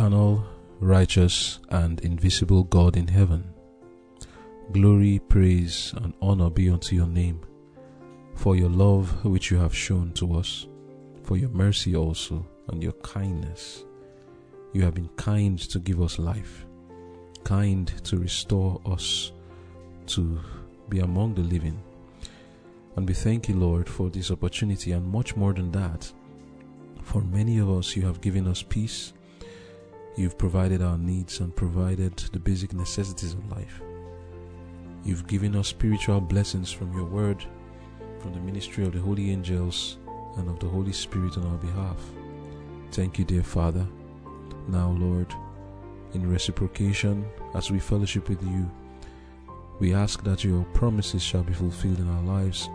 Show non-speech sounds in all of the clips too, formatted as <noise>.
eternal, righteous, and invisible God in heaven. Glory, praise, and honor be unto your name, for your love which you have shown to us, for your mercy also, and your kindness. You have been kind to give us life, kind to restore us to be among the living. And we thank you, Lord, for this opportunity, and much more than that. For many of us, you have given us peace You've provided our needs and provided the basic necessities of life. You've given us spiritual blessings from your word, from the ministry of the holy angels and of the Holy Spirit on our behalf. Thank you, dear Father. Now, Lord, in reciprocation, as we fellowship with you, we ask that your promises shall be fulfilled in our lives.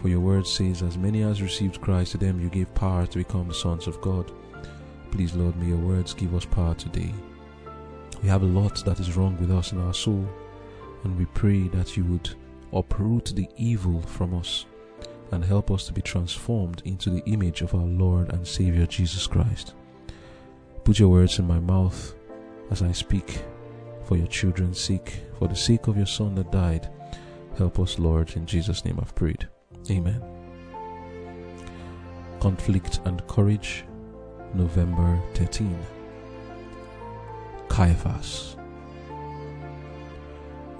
For your word says, As many as received Christ, to them you gave power to become the sons of God. Please, Lord, may your words give us power today. We have a lot that is wrong with us in our soul, and we pray that you would uproot the evil from us and help us to be transformed into the image of our Lord and Savior Jesus Christ. Put your words in my mouth as I speak for your children's sake, for the sake of your Son that died. Help us, Lord, in Jesus' name I've prayed. Amen. Conflict and courage November 13. Caiaphas.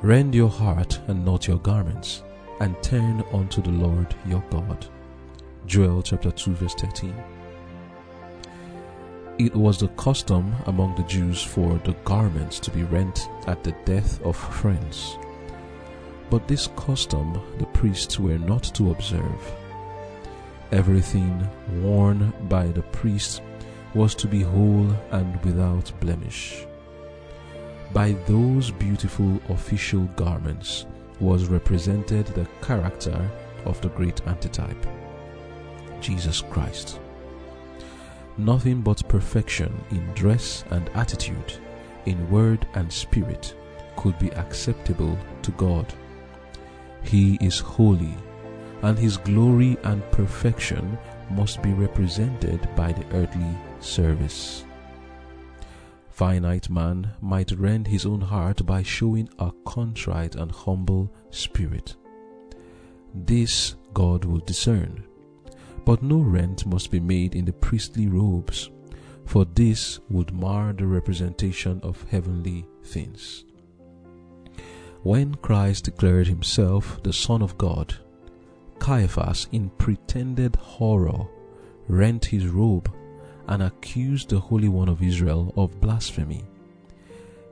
Rend your heart and not your garments, and turn unto the Lord your God. Joel chapter 2, verse 13. It was the custom among the Jews for the garments to be rent at the death of friends. But this custom the priests were not to observe. Everything worn by the priest was to be whole and without blemish. By those beautiful official garments was represented the character of the great antitype, Jesus Christ. Nothing but perfection in dress and attitude, in word and spirit, could be acceptable to God. He is holy, and his glory and perfection must be represented by the earthly service. Finite man might rend his own heart by showing a contrite and humble spirit. This God will discern. But no rent must be made in the priestly robes, for this would mar the representation of heavenly things. When Christ declared himself the Son of God, Caiaphas, in pretended horror, rent his robe and accused the Holy One of Israel of blasphemy.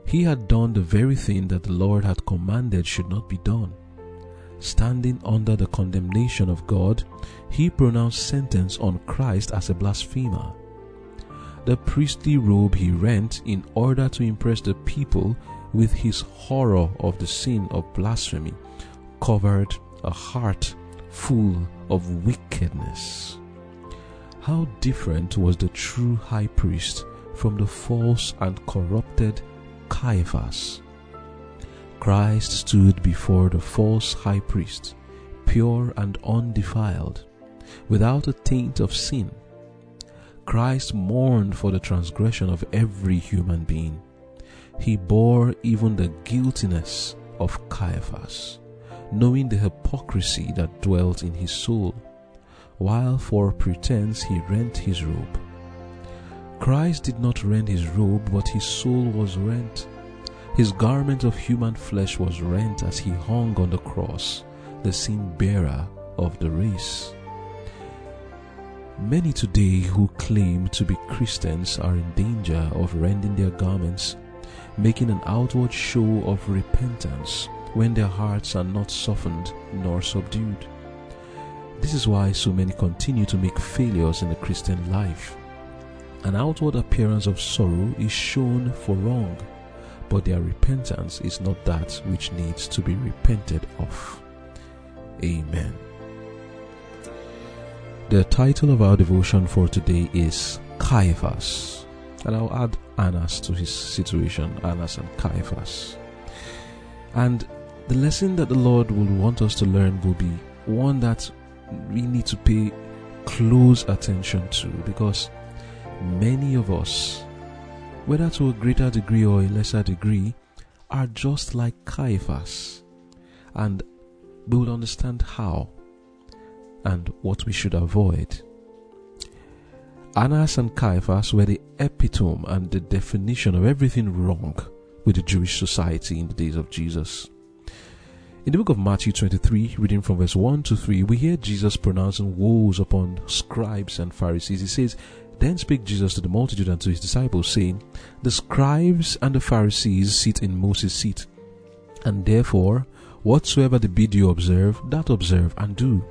He had done the very thing that the Lord had commanded should not be done. Standing under the condemnation of God, he pronounced sentence on Christ as a blasphemer. The priestly robe he rent in order to impress the people with his horror of the sin of blasphemy covered a heart full of wickedness. How different was the true high priest from the false and corrupted Caiaphas. Christ stood before the false high priest, pure and undefiled, without a taint of sin. Christ mourned for the transgression of every human being. He bore even the guiltiness of Caiaphas, knowing the hypocrisy that dwelt in his soul while for pretense he rent his robe. Christ did not rend his robe, but his soul was rent. His garment of human flesh was rent as he hung on the cross, the sin bearer of the race. Many today who claim to be Christians are in danger of rending their garments, making an outward show of repentance when their hearts are not softened nor subdued. This is why so many continue to make failures in the Christian life. An outward appearance of sorrow is shown for wrong, but their repentance is not that which needs to be repented of. Amen. The title of our devotion for today is Caiaphas, and I'll add Annas to his situation, Annas and Caiaphas. And the lesson that the Lord will want us to learn will be one that we need to pay close attention to because many of us whether to a greater degree or a lesser degree, are just like Caiaphas. And we will understand how and what we should avoid. Annas and Caiaphas were the epitome and the definition of everything wrong with the Jewish society in the days of Jesus. In the book of Matthew 23, reading from verse 1 to 3, we hear Jesus pronouncing woes upon scribes and Pharisees. He says, Then spake Jesus to the multitude and to his disciples, saying, The scribes and the Pharisees sit in Moses' seat, and therefore whatsoever they bid you observe, that observe and do.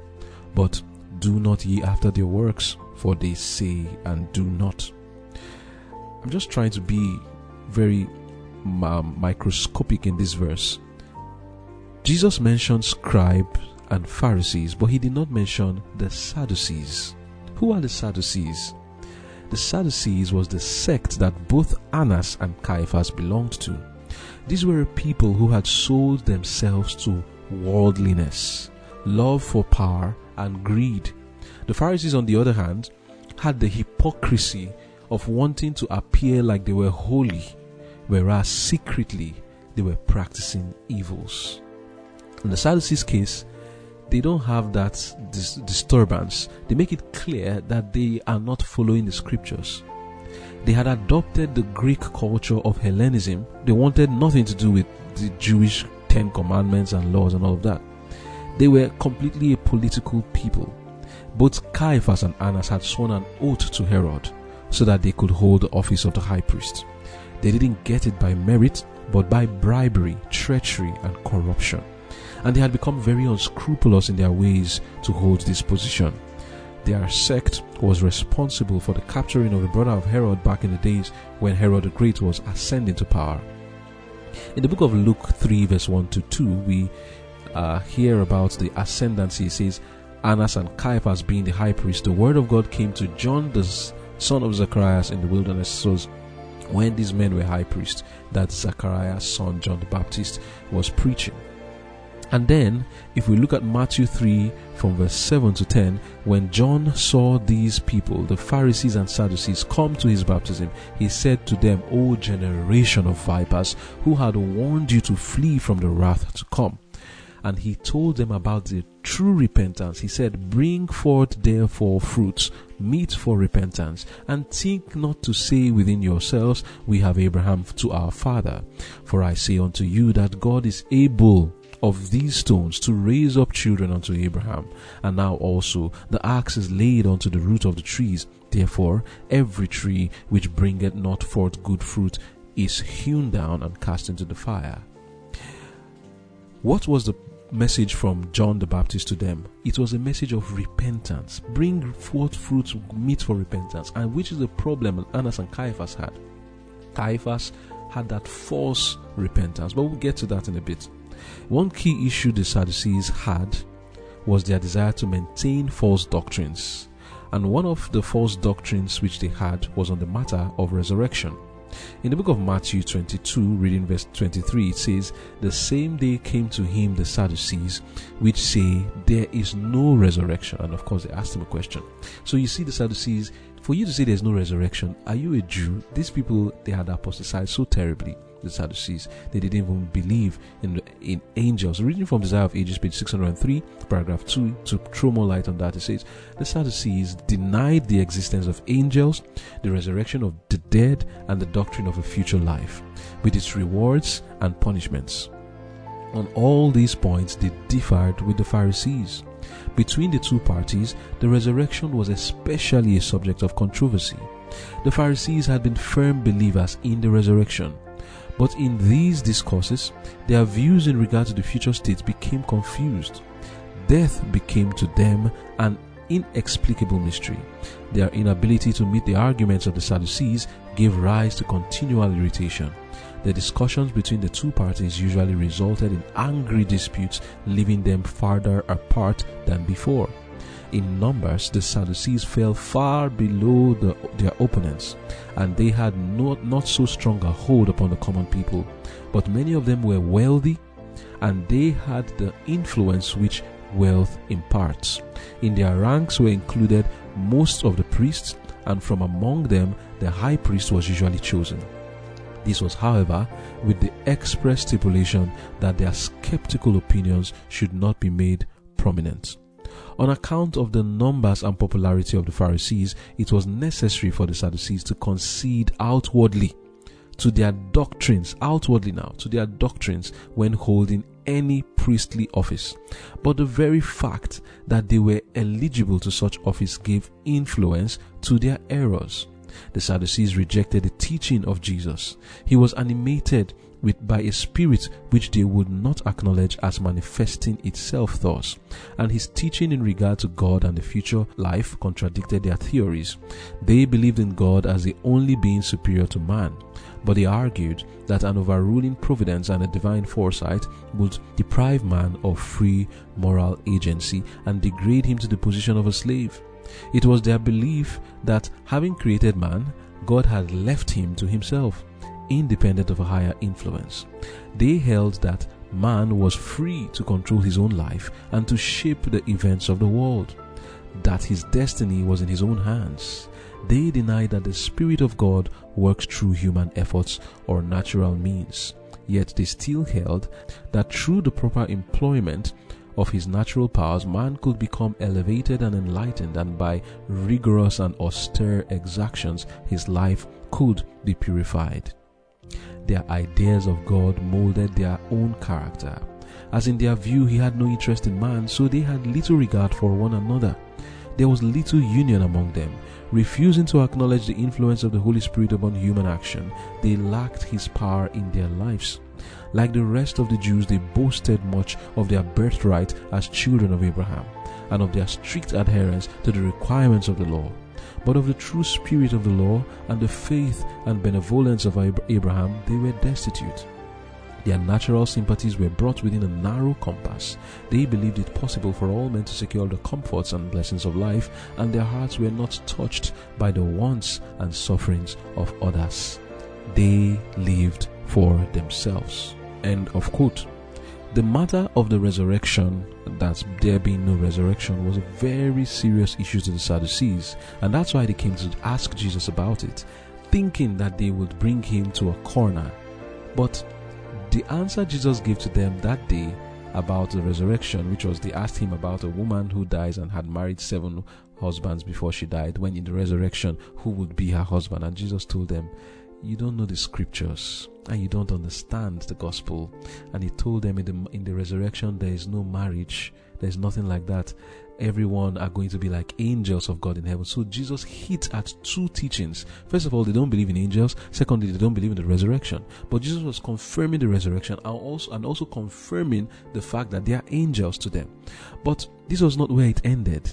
But do not ye after their works, for they say and do not. I'm just trying to be very um, microscopic in this verse Jesus mentioned scribes and Pharisees, but he did not mention the Sadducees. Who are the Sadducees? The Sadducees was the sect that both Annas and Caiaphas belonged to. These were people who had sold themselves to worldliness, love for power, and greed. The Pharisees, on the other hand, had the hypocrisy of wanting to appear like they were holy, whereas secretly they were practicing evils. In the Sadducees' case, they don't have that dis- disturbance. They make it clear that they are not following the scriptures. They had adopted the Greek culture of Hellenism. They wanted nothing to do with the Jewish Ten Commandments and laws and all of that. They were completely a political people. Both Caiaphas and Annas had sworn an oath to Herod so that they could hold the office of the high priest. They didn't get it by merit, but by bribery, treachery, and corruption and they had become very unscrupulous in their ways to hold this position. Their sect was responsible for the capturing of the brother of Herod back in the days when Herod the Great was ascending to power. In the book of Luke 3, verse 1 to 2, we uh, hear about the ascendancy. It says, Annas and Caiaphas being the high priest, the word of God came to John, the son of Zacharias, in the wilderness. So when these men were high priests, that Zacharias' son John the Baptist was preaching. And then, if we look at Matthew 3 from verse 7 to 10, when John saw these people, the Pharisees and Sadducees, come to his baptism, he said to them, O generation of vipers, who had warned you to flee from the wrath to come. And he told them about the true repentance. He said, Bring forth therefore fruits, meet for repentance, and think not to say within yourselves, We have Abraham to our father. For I say unto you that God is able of these stones to raise up children unto Abraham. And now also the axe is laid unto the root of the trees. Therefore, every tree which bringeth not forth good fruit is hewn down and cast into the fire. What was the message from John the Baptist to them? It was a message of repentance. Bring forth fruits meet for repentance. And which is the problem Annas and Caiaphas had? Caiaphas had that false repentance, but we'll get to that in a bit. One key issue the Sadducees had was their desire to maintain false doctrines. And one of the false doctrines which they had was on the matter of resurrection. In the book of Matthew 22, reading verse 23, it says, The same day came to him the Sadducees, which say, There is no resurrection. And of course, they asked him a question. So you see, the Sadducees, for you to say there's no resurrection, are you a Jew? These people, they had apostatized so terribly the Sadducees. They didn't even believe in in angels. Reading from Desire of Ages, page 603, paragraph 2, to throw more light on that, it says the Sadducees denied the existence of angels, the resurrection of the dead, and the doctrine of a future life, with its rewards and punishments. On all these points, they differed with the Pharisees. Between the two parties, the resurrection was especially a subject of controversy. The Pharisees had been firm believers in the resurrection, but in these discourses, their views in regard to the future state became confused. Death became to them an inexplicable mystery. Their inability to meet the arguments of the Sadducees gave rise to continual irritation. The discussions between the two parties usually resulted in angry disputes, leaving them farther apart than before. In numbers, the Sadducees fell far below the, their opponents, and they had not, not so strong a hold upon the common people. But many of them were wealthy, and they had the influence which wealth imparts. In their ranks were included most of the priests, and from among them the high priest was usually chosen. This was, however, with the express stipulation that their skeptical opinions should not be made prominent. On account of the numbers and popularity of the Pharisees, it was necessary for the Sadducees to concede outwardly to their doctrines, outwardly now, to their doctrines when holding any priestly office. But the very fact that they were eligible to such office gave influence to their errors. The Sadducees rejected the teaching of Jesus. He was animated with by a spirit which they would not acknowledge as manifesting itself thus, and his teaching in regard to God and the future life contradicted their theories. They believed in God as the only being superior to man, but they argued that an overruling providence and a divine foresight would deprive man of free moral agency and degrade him to the position of a slave. It was their belief that having created man, God had left him to himself independent of a higher influence. They held that man was free to control his own life and to shape the events of the world, that his destiny was in his own hands. They denied that the Spirit of God works through human efforts or natural means. Yet they still held that through the proper employment of his natural powers, man could become elevated and enlightened, and by rigorous and austere exactions, his life could be purified their ideas of God molded their own character. As in their view, he had no interest in man, so they had little regard for one another. There was little union among them. Refusing to acknowledge the influence of the Holy Spirit upon human action, they lacked his power in their lives. Like the rest of the Jews, they boasted much of their birthright as children of Abraham and of their strict adherence to the requirements of the law but of the true spirit of the law and the faith and benevolence of Abraham they were destitute. Their natural sympathies were brought within a narrow compass. They believed it possible for all men to secure the comforts and blessings of life, and their hearts were not touched by the wants and sufferings of others. They lived for themselves. End of quote. The matter of the resurrection, that there being no resurrection, was a very serious issue to the Sadducees, and that's why they came to ask Jesus about it, thinking that they would bring him to a corner. But the answer Jesus gave to them that day about the resurrection, which was they asked him about a woman who dies and had married seven husbands before she died, when in the resurrection, who would be her husband? And Jesus told them, You don't know the scriptures and you don't understand the gospel. And he told them in the, in the resurrection, there is no marriage, there's nothing like that. Everyone are going to be like angels of God in heaven. So Jesus hit at two teachings. First of all, they don't believe in angels. Secondly, they don't believe in the resurrection. But Jesus was confirming the resurrection and also, and also confirming the fact that they are angels to them. But this was not where it ended.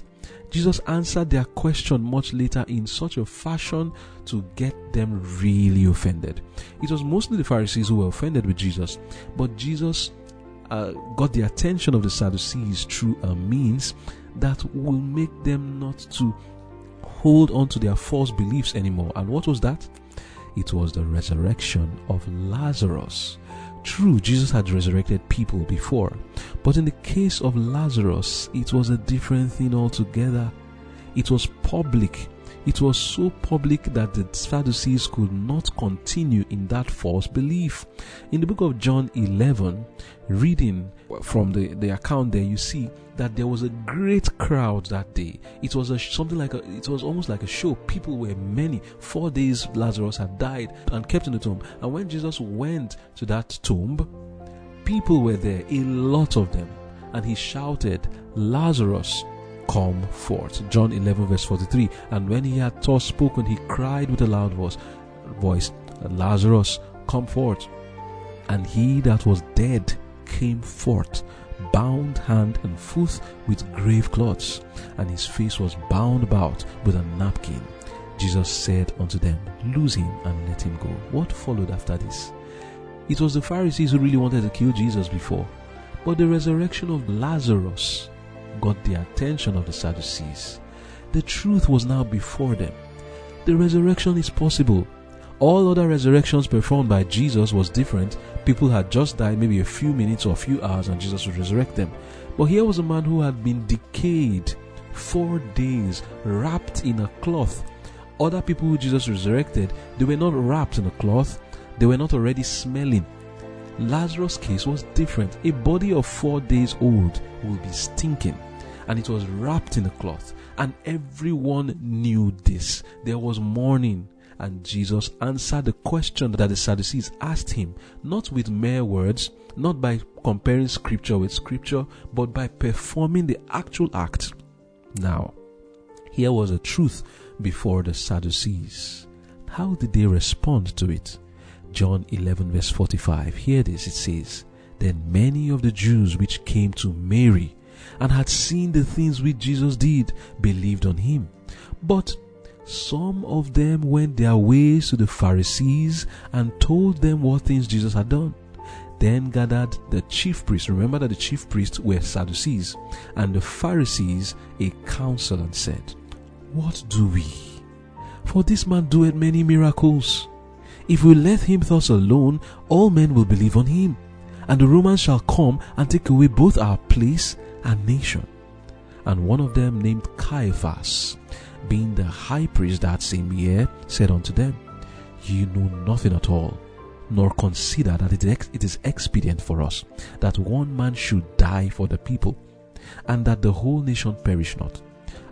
Jesus answered their question much later in such a fashion to get them really offended. It was mostly the Pharisees who were offended with Jesus, but Jesus uh, got the attention of the Sadducees through a means that will make them not to hold on to their false beliefs anymore. And what was that? It was the resurrection of Lazarus. True, Jesus had resurrected people before, but in the case of Lazarus, it was a different thing altogether. It was public. It was so public that the Sadducees could not continue in that false belief. In the book of John 11, reading from the, the account there, you see that there was a great crowd that day. It was a, something like a, it was almost like a show. People were many. Four days Lazarus had died and kept in the tomb. And when Jesus went to that tomb, people were there, a lot of them. And he shouted, Lazarus, come forth. John 11 verse 43. And when he had thus spoken, he cried with a loud voice, voice Lazarus, come forth. And he that was dead came forth bound hand and foot with grave cloths, and his face was bound about with a napkin. Jesus said unto them, Loose him and let him go. What followed after this? It was the Pharisees who really wanted to kill Jesus before, but the resurrection of Lazarus got the attention of the Sadducees. The truth was now before them. The resurrection is possible. All other resurrections performed by Jesus was different. People had just died maybe a few minutes or a few hours and Jesus would resurrect them. But here was a man who had been decayed four days, wrapped in a cloth, Other people who Jesus resurrected, they were not wrapped in a cloth, they were not already smelling. Lazarus' case was different. A body of four days old will be stinking, and it was wrapped in a cloth. And everyone knew this. There was mourning, and Jesus answered the question that the Sadducees asked him, not with mere words, not by comparing scripture with scripture, but by performing the actual act. Now, here was a truth before the Sadducees. How did they respond to it? John 11, verse 45. Hear this it says, Then many of the Jews which came to Mary and had seen the things which Jesus did believed on him. But some of them went their ways to the Pharisees and told them what things Jesus had done. Then gathered the chief priests. Remember that the chief priests were Sadducees, and the Pharisees a council and said, What do we? For this man doeth many miracles. If we let him thus alone, all men will believe on him, and the Romans shall come and take away both our place and nation. And one of them, named Caiaphas, being the high priest that same year, said unto them, Ye know nothing at all, nor consider that it is expedient for us that one man should die for the people, and that the whole nation perish not.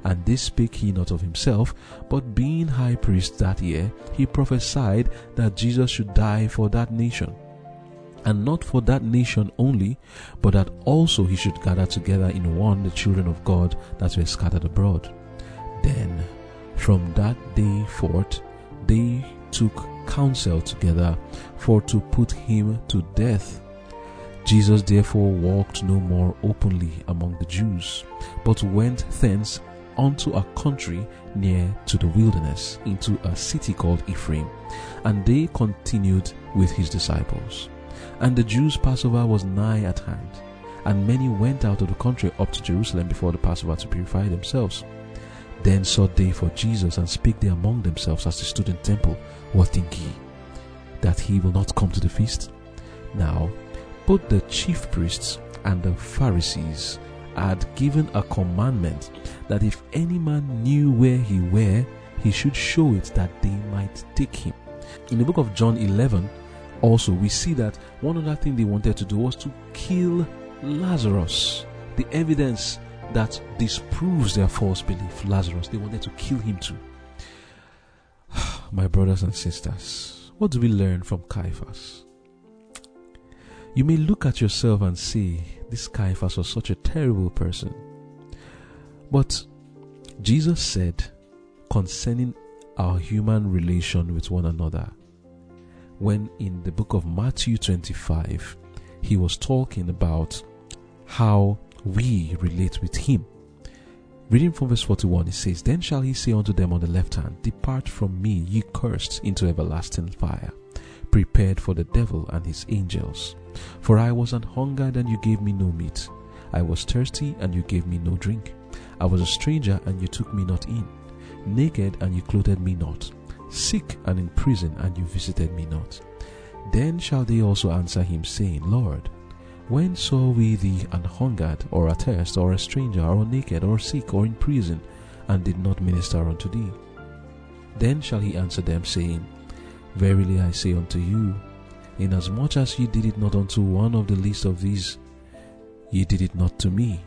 And this spake he not of himself, but being high priest that year, he prophesied that Jesus should die for that nation. And not for that nation only, but that also he should gather together in one the children of God that were scattered abroad. Then, from that day forth, they took counsel together for to put him to death. Jesus therefore walked no more openly among the Jews, but went thence unto a country near to the wilderness, into a city called Ephraim. And they continued with his disciples. And the Jews' Passover was nigh at hand, and many went out of the country up to Jerusalem before the Passover to purify themselves. Then sought they for Jesus, and spake they among themselves as they stood in temple, What think ye? That he will not come to the feast? Now, both the chief priests and the Pharisees had given a commandment that if any man knew where he were, he should show it that they might take him. In the book of John 11, also, we see that one other thing they wanted to do was to kill Lazarus. The evidence that disproves their false belief, Lazarus, they wanted to kill him too. <sighs> My brothers and sisters, what do we learn from Caiaphas? You may look at yourself and say, This Caiaphas was such a terrible person. But Jesus said concerning our human relation with one another, when in the book of Matthew 25, he was talking about how we relate with him. Reading from verse 41, it says, Then shall he say unto them on the left hand, Depart from me, ye cursed, into everlasting fire, prepared for the devil and his angels. For I was an hungered, and you gave me no meat. I was thirsty, and you gave me no drink. I was a stranger, and you took me not in. Naked, and you clothed me not. Sick and in prison, and you visited me not. Then shall they also answer him, saying, Lord, when saw we thee an hungered, or athirst, or a stranger, or naked, or sick, or in prison, and did not minister unto thee? Then shall he answer them, saying, Verily I say unto you, inasmuch as ye did it not unto one of the least of these, ye did it not to me.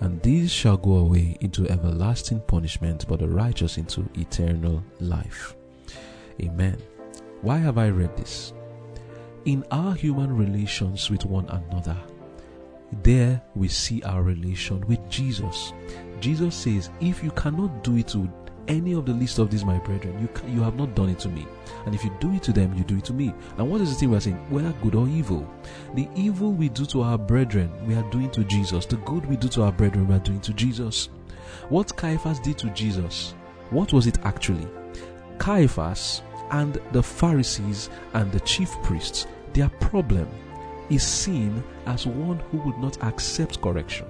And these shall go away into everlasting punishment, but the righteous into eternal life. Amen. Why have I read this? in our human relations with one another, there we see our relation with Jesus. Jesus says, If you cannot do it to any of the least of these, my brethren, you, you have not done it to me. And if you do it to them, you do it to me. And what is the thing we're saying? Whether good or evil. The evil we do to our brethren, we are doing to Jesus. The good we do to our brethren, we are doing to Jesus. What Caiaphas did to Jesus, what was it actually? Caiaphas and the Pharisees and the chief priests, their problem is seen as one who would not accept correction.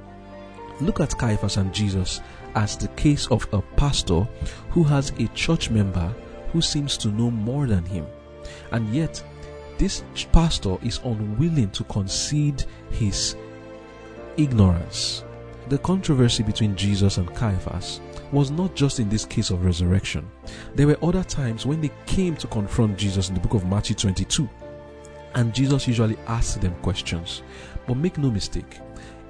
Look at Caiaphas and Jesus as the case of a pastor who has a church member who seems to know more than him. And yet, this pastor is unwilling to concede his ignorance. The controversy between Jesus and Caiaphas was not just in this case of resurrection. There were other times when they came to confront Jesus in the book of Matthew 22, and Jesus usually asked them questions. But make no mistake,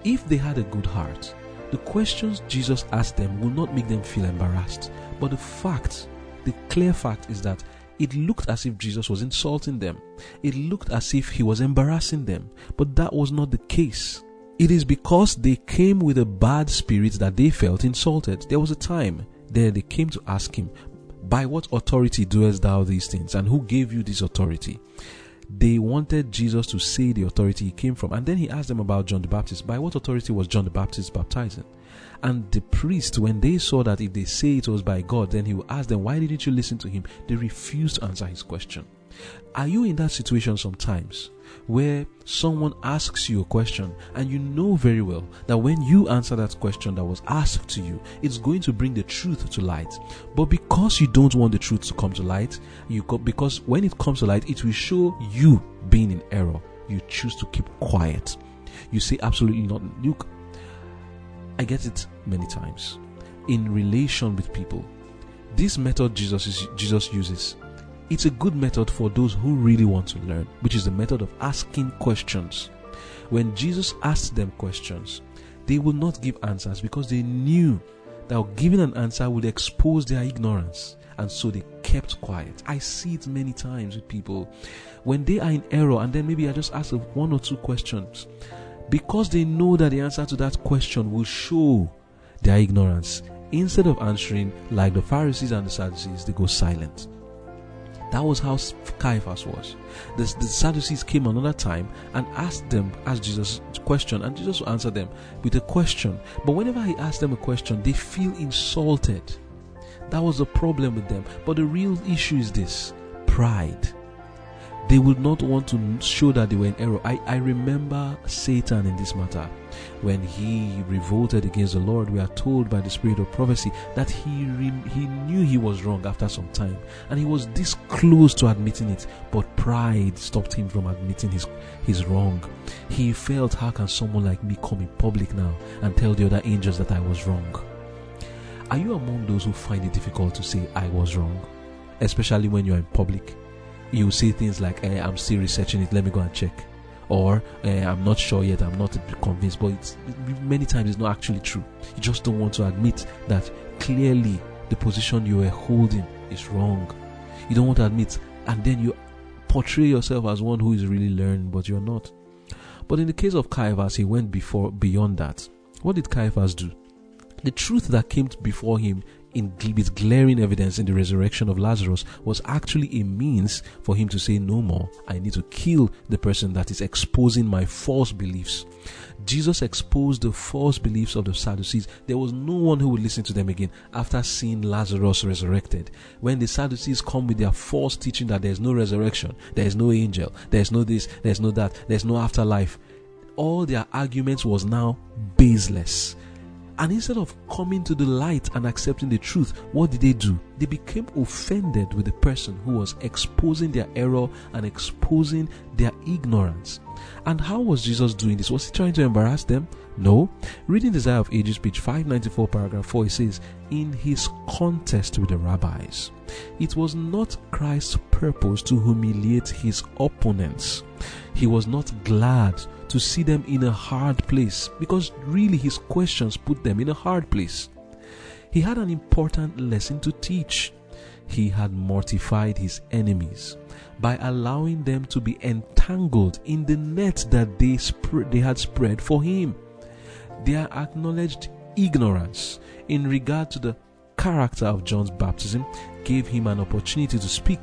if they had a good heart, the questions Jesus asked them will not make them feel embarrassed. But the fact, the clear fact is that it looked as if Jesus was insulting them. It looked as if he was embarrassing them. But that was not the case. It is because they came with a bad spirit that they felt insulted. There was a time there they came to ask him, By what authority doest thou these things? And who gave you this authority? They wanted Jesus to say the authority he came from. And then he asked them about John the Baptist. By what authority was John the Baptist baptizing? And the priest, when they saw that if they say it was by God, then he will ask them, Why didn't you listen to him? They refused to answer his question. Are you in that situation sometimes where someone asks you a question and you know very well that when you answer that question that was asked to you, it's going to bring the truth to light. But because you don't want the truth to come to light, you because when it comes to light, it will show you being in error. You choose to keep quiet. You say absolutely not. Look, I get it many times in relation with people. This method Jesus is, Jesus uses, it's a good method for those who really want to learn, which is the method of asking questions. When Jesus asked them questions, they would not give answers because they knew that giving an answer would expose their ignorance and so they kept quiet. I see it many times with people when they are in error and then maybe I just ask one or two questions because they know that the answer to that question will show their ignorance. Instead of answering like the Pharisees and the Sadducees, they go silent. That was how Caiaphas was. The, the, Sadducees came another time and asked them, asked Jesus a question, and Jesus answered them with a question. But whenever he asked them a question, they feel insulted. That was the problem with them. But the real issue is this pride they would not want to show that they were in error. I, I remember Satan in this matter. When he revolted against the Lord, we are told by the spirit of prophecy that he, re- he knew he was wrong after some time. And he was this close to admitting it, but pride stopped him from admitting his, his wrong. He felt, how can someone like me come in public now and tell the other angels that I was wrong? Are you among those who find it difficult to say, I was wrong? Especially when you're in public you see things like, eh, I'm still researching it, let me go and check. Or eh, I'm not sure yet, I'm not convinced. But it's, many times it's not actually true. You just don't want to admit that clearly the position you are holding is wrong. You don't want to admit, and then you portray yourself as one who is really learning, but you're not. But in the case of Caiaphas, he went before beyond that. What did Caiaphas do? The truth that came before him in, with glaring evidence in the resurrection of Lazarus was actually a means for him to say, No more. I need to kill the person that is exposing my false beliefs. Jesus exposed the false beliefs of the Sadducees. There was no one who would listen to them again after seeing Lazarus resurrected. When the Sadducees come with their false teaching that there's no resurrection, there's no angel, there's no this, there's no that, there's no afterlife, all their arguments was now baseless and instead of coming to the light and accepting the truth, what did they do? They became offended with the person who was exposing their error and exposing their ignorance. And how was Jesus doing this? Was he trying to embarrass them? No. Reading Desire of Ages, page 594, paragraph 4, it says, In his contest with the rabbis, it was not Christ's purpose to humiliate his opponents. He was not glad to see them in a hard place because really his questions put them in a hard place. He had an important lesson to teach. He had mortified his enemies by allowing them to be entangled in the net that they, sp- they had spread for him. Their acknowledged ignorance in regard to the character of John's baptism gave him an opportunity to speak,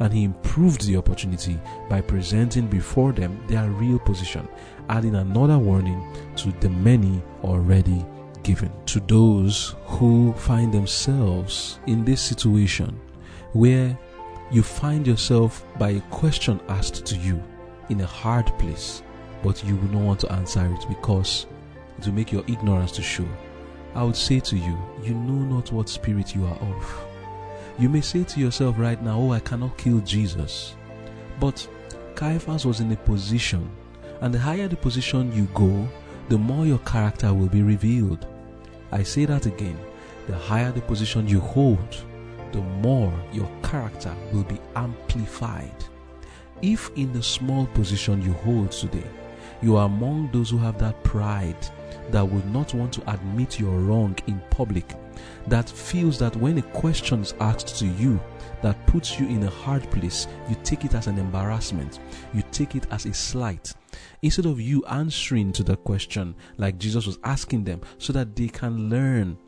and he improved the opportunity by presenting before them their real position, adding another warning to the many already given. To those who find themselves in this situation where you find yourself by a question asked to you in a hard place, but you will not want to answer it because it will make your ignorance to show. I would say to you, you know not what spirit you are of. You may say to yourself right now, Oh, I cannot kill Jesus. But Caiaphas was in a position, and the higher the position you go, the more your character will be revealed. I say that again. the higher the position you hold, the more your character will be amplified. If in the small position you hold today, you are among those who have that pride that would not want to admit you're wrong in public, that feels that when a question is asked to you that puts you in a hard place, you take it as an embarrassment, you take it as a slight. Instead of you answering to the question like Jesus was asking them so that they can learn,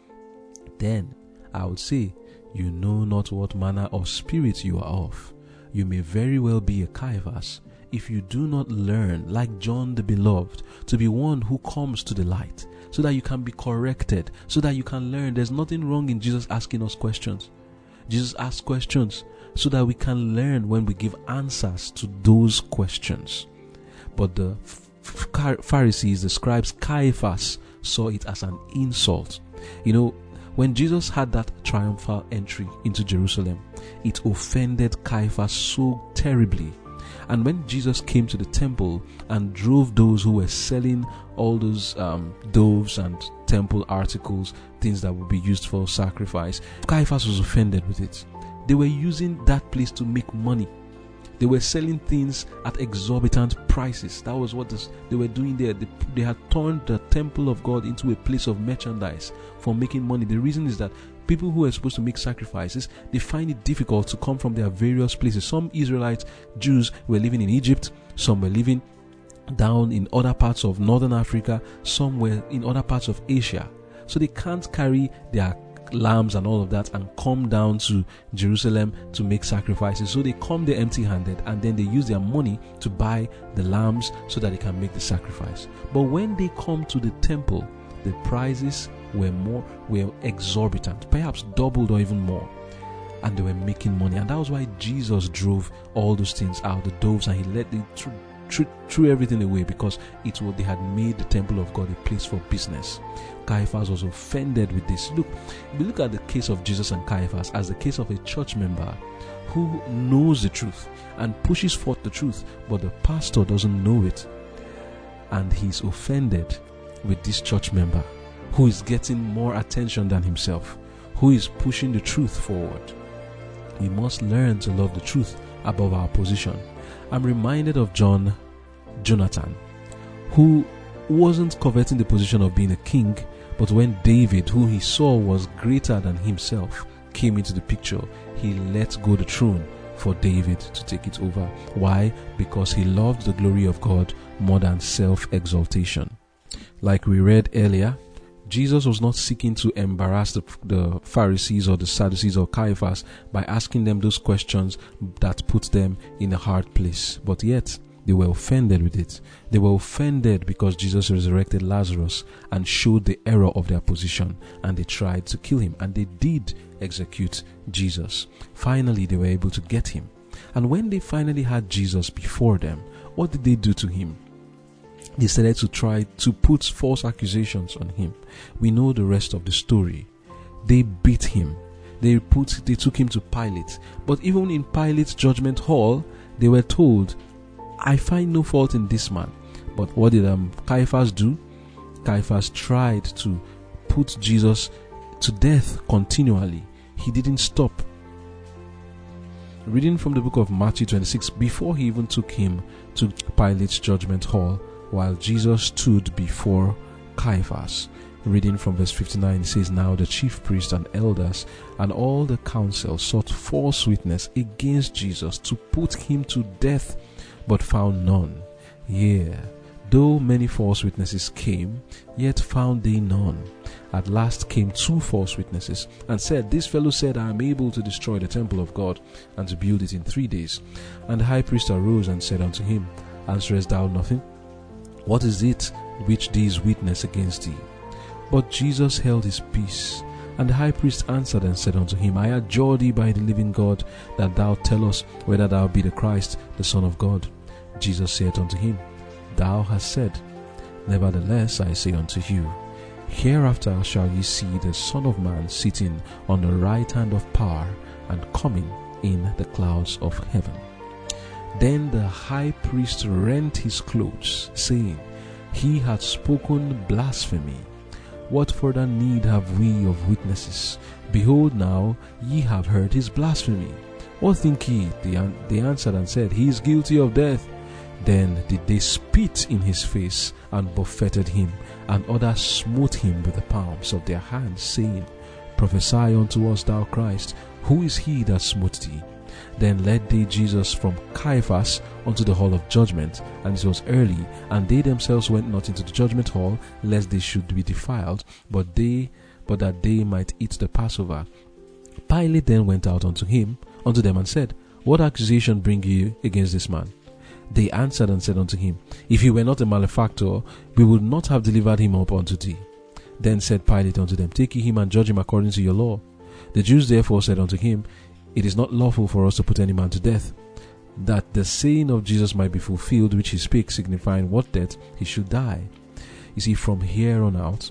then I would say, You know not what manner of spirit you are of. You may very well be a Caiaphas if you do not learn, like John the Beloved, to be one who comes to the light, so that you can be corrected, so that you can learn. There's nothing wrong in Jesus asking us questions. Jesus asks questions so that we can learn when we give answers to those questions. But the Pharisees, the scribes, Caiaphas, saw it as an insult. You know, when Jesus had that triumphal entry into Jerusalem, it offended Caiaphas so terribly and when Jesus came to the temple and drove those who were selling all those um, doves and temple articles, things that would be used for sacrifice, Caiaphas was offended with it. They were using that place to make money. They were selling things at exorbitant prices. That was what this, they were doing there. They, they had turned the temple of God into a place of merchandise for making money. The reason is that people who are supposed to make sacrifices, they find it difficult to come from their various places. Some Israelites, Jews were living in Egypt, some were living down in other parts of northern Africa, some were in other parts of Asia. So they can't carry their lambs and all of that and come down to Jerusalem to make sacrifices. So they come there empty handed and then they use their money to buy the lambs so that they can make the sacrifice. But when they come to the temple, the prices were more were exorbitant, perhaps doubled or even more. And they were making money. And that was why Jesus drove all those things out, the doves, and he let the threw, threw everything away because it was they had made the temple of God a place for business. Caiaphas was offended with this. Look, we look at the case of Jesus and Caiaphas as the case of a church member who knows the truth and pushes forth the truth, but the pastor doesn't know it. And he's offended with this church member who is getting more attention than himself, who is pushing the truth forward. We must learn to love the truth above our position. I'm reminded of John Jonathan, who wasn't coveting the position of being a king, but when David, who he saw was greater than himself, came into the picture, he let go the throne for David to take it over. Why? Because he loved the glory of God more than self exaltation. Like we read earlier, Jesus was not seeking to embarrass the, the, Pharisees or the Sadducees or Caiaphas by asking them those questions that put them in a hard place. But yet, they were offended with it. They were offended because Jesus resurrected Lazarus and showed the error of their position, and they tried to kill him, and they did execute Jesus. Finally, they were able to get him. And when they finally had Jesus before them, what did they do to him? Started to try to put false accusations on him. We know the rest of the story. They beat him. They put they took him to Pilate. But even in Pilate's judgment hall, they were told, I find no fault in this man. But what did um, Caiaphas do? Caiaphas tried to put Jesus to death continually. He didn't stop. Reading from the book of Matthew 26, before he even took him to Pilate's judgment hall, while Jesus stood before Caiaphas. Reading from verse 59, says, Now the chief priests and elders and all the council sought false witness against Jesus to put him to death, but found none. Yea, though many false witnesses came, yet found they none. At last came two false witnesses and said, This fellow said, I am able to destroy the temple of God and to build it in three days. And the high priest arose and said unto him, Answerest thou nothing? What is it which these witness against thee? But Jesus held his peace. And the high priest answered and said unto him, I adjure thee by the living God that thou tell us whether thou be the Christ, the Son of God. Jesus said unto him, Thou hast said, Nevertheless I say unto you, Hereafter shall ye see the Son of Man sitting on the right hand of power and coming in the clouds of heaven. Then the high priest rent his clothes, saying, He hath spoken blasphemy. What further need have we of witnesses? Behold, now ye have heard his blasphemy. What think ye? They, they answered and said, He is guilty of death. Then did they spit in his face and buffeted him, and others smote him with the palms of their hands, saying, Prophesy unto us, thou Christ, who is he that smote thee? Then led they Jesus from Caiaphas unto the hall of judgment, and it was early, and they themselves went not into the judgment hall, lest they should be defiled, but they but that they might eat the Passover. Pilate then went out unto him, unto them, and said, What accusation bring ye against this man? They answered and said unto him, If he were not a malefactor, we would not have delivered him up unto thee. Then said Pilate unto them, Take ye him and judge him according to your law. The Jews therefore said unto him, It is not lawful for us to put any man to death, that the saying of Jesus might be fulfilled, which he spake, signifying what death he should die. You see, from here on out,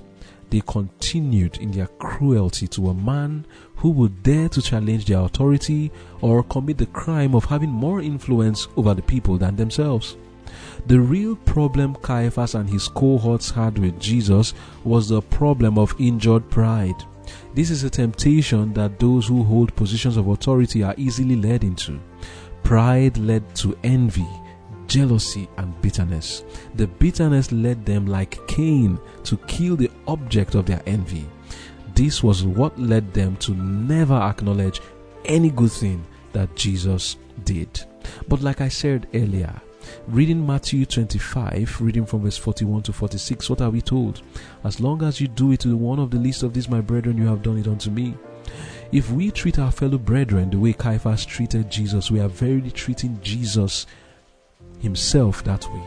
they continued in their cruelty to a man who would dare to challenge their authority or commit the crime of having more influence over the people than themselves. The real problem Caiaphas and his cohorts had with Jesus was the problem of injured pride. This is a temptation that those who hold positions of authority are easily led into. Pride led to envy, jealousy, and bitterness. The bitterness led them, like Cain, to kill the object of their envy. This was what led them to never acknowledge any good thing that Jesus did. But, like I said earlier, reading Matthew 25, reading from verse 41 to 46, what are we told? As long as you do it to one of the least of these, my brethren, you have done it unto me. If we treat our fellow brethren the way Caiaphas treated Jesus, we are verily treating Jesus himself that way.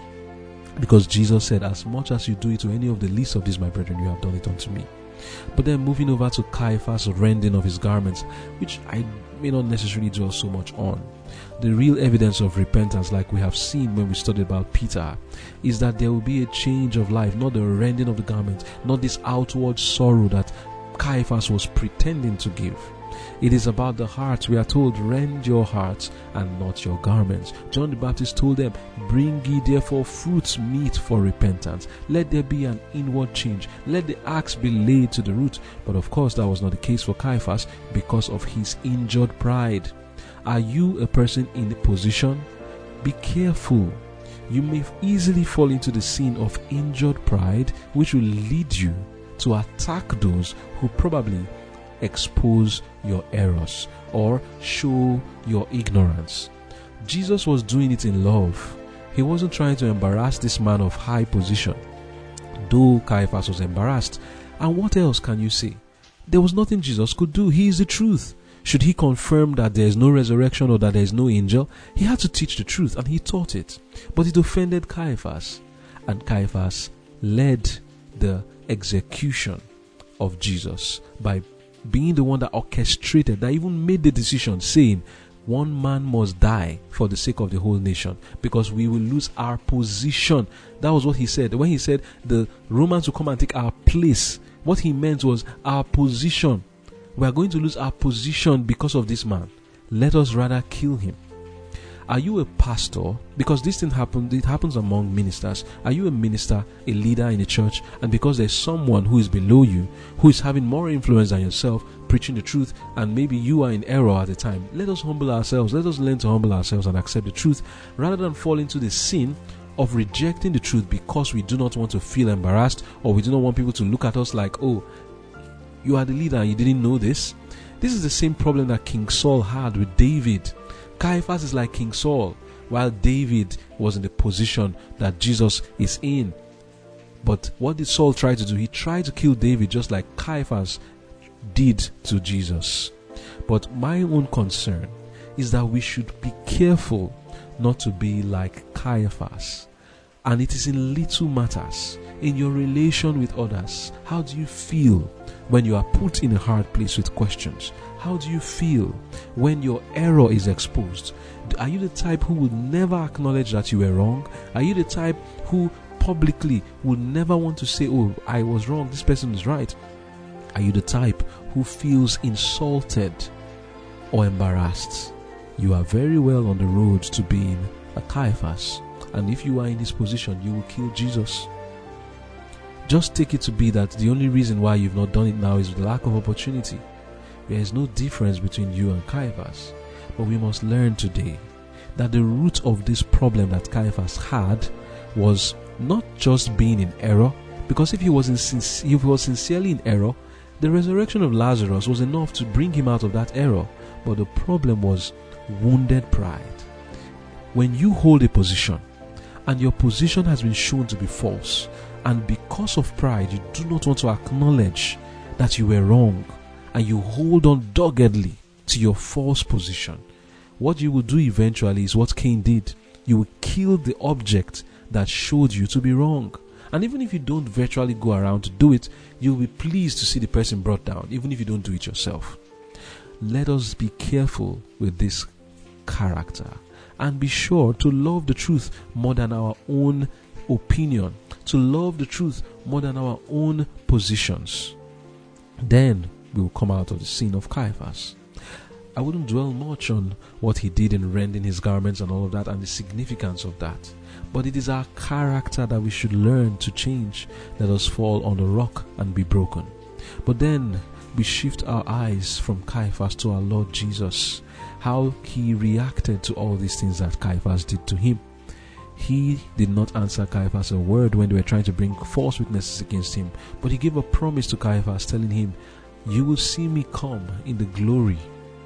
Because Jesus said, As much as you do it to any of the least of these, my brethren, you have done it unto me. But then moving over to Caiaphas' rending of his garments, which I may not necessarily dwell so much on. The real evidence of repentance, like we have seen when we studied about Peter, is that there will be a change of life, not the rending of the garment, not this outward sorrow that Caiaphas was pretending to give. It is about the heart. We are told, rend your hearts and not your garments. John the Baptist told them, Bring ye therefore fruits meet for repentance. Let there be an inward change. Let the axe be laid to the root. But of course, that was not the case for Caiaphas because of his injured pride. Are you a person in a position? Be careful. You may easily fall into the sin of injured pride, which will lead you to attack those who probably expose your errors or show your ignorance. Jesus was doing it in love. He wasn't trying to embarrass this man of high position. Though Caiaphas was embarrassed. And what else can you say? There was nothing Jesus could do. He is the truth. Should he confirm that there is no resurrection or that there is no angel, he had to teach the truth and he taught it. But it offended Caiaphas. And Caiaphas led the execution of Jesus by being the one that orchestrated, that even made the decision, saying, one man must die for the sake of the whole nation because we will lose our position. That was what he said. When he said the Romans will come and take our place, what he meant was our position. We are going to lose our position because of this man. Let us rather kill him. Are you a pastor? Because this thing happens, it happens among ministers. Are you a minister, a leader in a church, and because there's someone who is below you, who is having more influence than yourself, preaching the truth, and maybe you are in error at the time, let us humble ourselves. Let us learn to humble ourselves and accept the truth rather than fall into the sin of rejecting the truth because we do not want to feel embarrassed or we do not want people to look at us like, oh, you are the leader and you didn't know this. This is the same problem that King Saul had with David. Caiaphas is like King Saul, while David was in the position that Jesus is in. But what did Saul try to do? He tried to kill David just like Caiaphas did to Jesus. But my own concern is that we should be careful not to be like Caiaphas. And it is in little matters, in your relation with others. How do you feel when you are put in a hard place with questions? How do you feel when your error is exposed? Are you the type who would never acknowledge that you were wrong? Are you the type who publicly would never want to say, Oh, I was wrong, this person is right? Are you the type who feels insulted or embarrassed? You are very well on the road to being a Caiaphas. And if you are in this position, you will kill Jesus. Just take it to be that the only reason why you've not done it now is the lack of opportunity. There is no difference between you and Caiaphas. But we must learn today that the root of this problem that Caiaphas had was not just being in error, because if he was, in, if he was sincerely in error, the resurrection of Lazarus was enough to bring him out of that error. But the problem was wounded pride. When you hold a position and your position has been shown to be false, and because of pride, you do not want to acknowledge that you were wrong, and you hold on doggedly to your false position, what you will do eventually is what Cain did. You will kill the object that showed you to be wrong. And even if you don't virtually go around to do it, you'll be pleased to see the person brought down, even if you don't do it yourself. Let us be careful with this character and be sure to love the truth more than our own opinion, to love the truth more than our own positions. Then we will come out of the sin of Caiaphas. I wouldn't dwell much on what he did in rending his garments and all of that and the significance of that. But it is our character that we should learn to change. Let us fall on the rock and be broken. But then we shift our eyes from Caiaphas to our Lord Jesus. How he reacted to all these things that Caiaphas did to him. He did not answer Caiaphas a word when they were trying to bring false witnesses against him, but he gave a promise to Caiaphas, telling him, You will see me come in the glory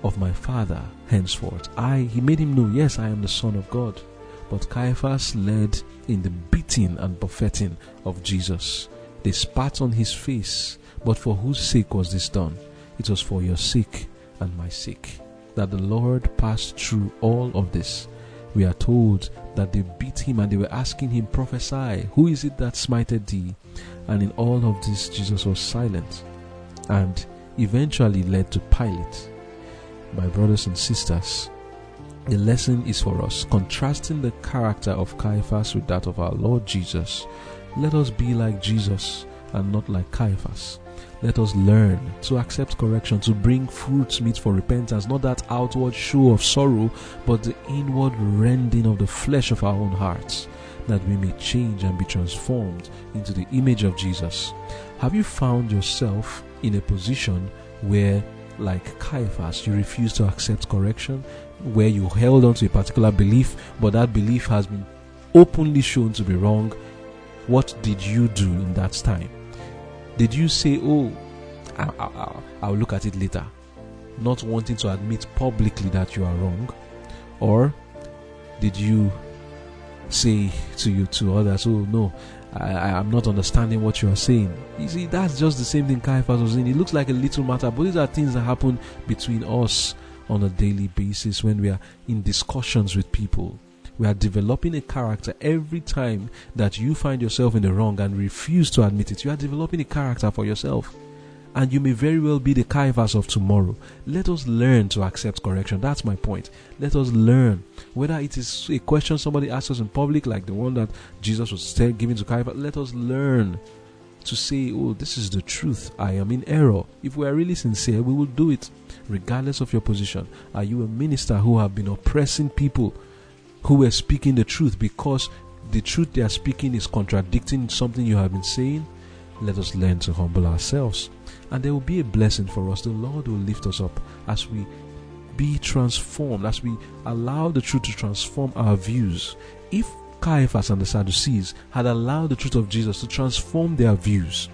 of my Father henceforth. I, he made him know, yes, I am the Son of God. But Caiaphas led in the beating and buffeting of Jesus. They spat on his face, but for whose sake was this done? It was for your sake and my sake that the Lord passed through all of this. We are told that they beat him and they were asking him, Prophesy, who is it that smited thee? And in all of this, Jesus was silent and eventually led to Pilate. My brothers and sisters, the lesson is for us, contrasting the character of Caiaphas with that of our Lord Jesus. Let us be like Jesus and not like Caiaphas. Let us learn to accept correction, to bring fruits meet for repentance, not that outward show of sorrow, but the inward rending of the flesh of our own hearts, that we may change and be transformed into the image of Jesus. Have you found yourself in a position where, like Caiaphas, you refuse to accept correction? where you held on to a particular belief, but that belief has been openly shown to be wrong, what did you do in that time? Did you say, Oh, I, will look at it later, not wanting to admit publicly that you are wrong? Or did you say to you to others, Oh, no, I, am not understanding what you are saying. You see, that's just the same thing Caiaphas was saying. It looks like a little matter, but these are things that happen between us on a daily basis when we are in discussions with people. We are developing a character every time that you find yourself in the wrong and refuse to admit it. You are developing a character for yourself. And you may very well be the Caiaphas of tomorrow. Let us learn to accept correction. That's my point. Let us learn. Whether it is a question somebody asks us in public, like the one that Jesus was giving to Caiaphas, let us learn to say, Oh, this is the truth. I am in error. If we are really sincere, we will do it regardless of your position. Are you a minister who have been oppressing people who were speaking the truth because the truth they are speaking is contradicting something you have been saying? Let us learn to humble ourselves. And there will be a blessing for us. The Lord will lift us up as we be transformed, as we allow the truth to transform our views. If Caiaphas and the Sadducees had allowed the truth of Jesus to transform their views,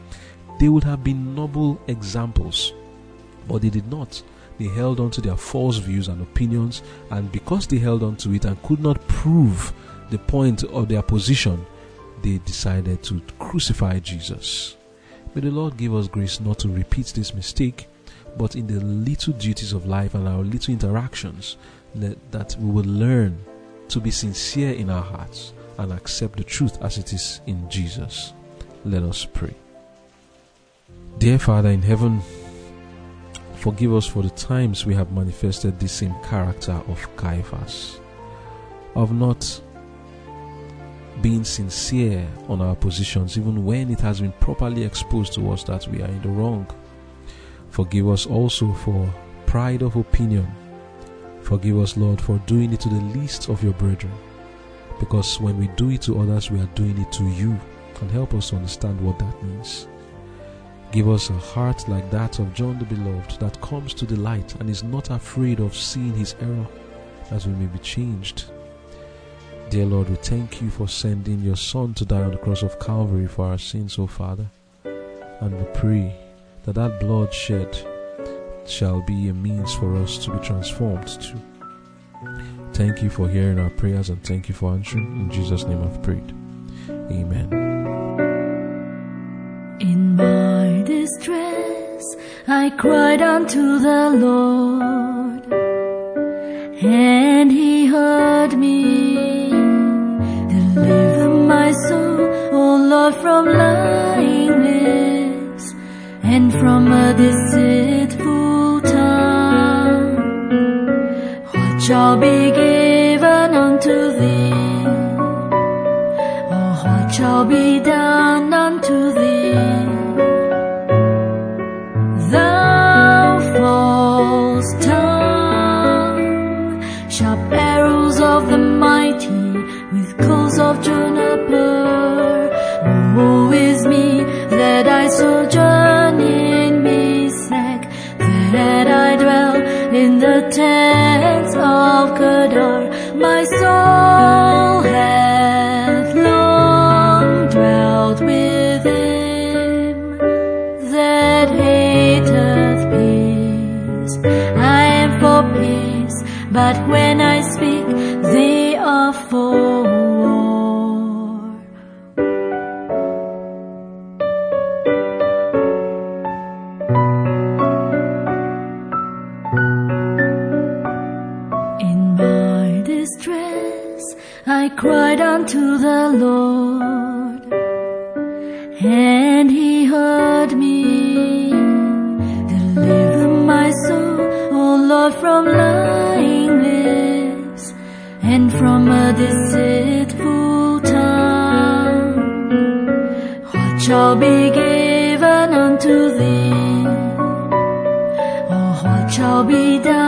they would have been noble examples. But they did not. They held on to their false views and opinions, and because they held on to it and could not prove the point of their position, they decided to crucify Jesus. May the Lord give us grace not to repeat this mistake, but in the little duties of life and our little interactions, that we will learn to be sincere in our hearts and accept the truth as it is in Jesus. Let us pray. Dear Father in heaven, Forgive us for the times we have manifested the same character of Caiaphas, of not being sincere on our positions, even when it has been properly exposed to us that we are in the wrong. Forgive us also for pride of opinion. Forgive us, Lord, for doing it to the least of your brethren. Because when we do it to others, we are doing it to you. and help us understand what that means. Give us a heart like that of John the Beloved that comes to the light and is not afraid of seeing his error, as we may be changed. Dear Lord, we thank you for sending your Son to die on the cross of Calvary for our sins, O Father. And we pray that that blood shed shall be a means for us to be transformed too. Thank you for hearing our prayers and thank you for answering. In Jesus' name I've prayed. Amen. Distress, I cried unto the Lord, and He heard me. Deliver my soul, O Lord, from blindness and from a deceitful tongue. What shall be Lord, and He heard me. Deliver my soul, O Lord, from blindness and from a deceitful tongue. What shall be given unto thee? Or what shall be done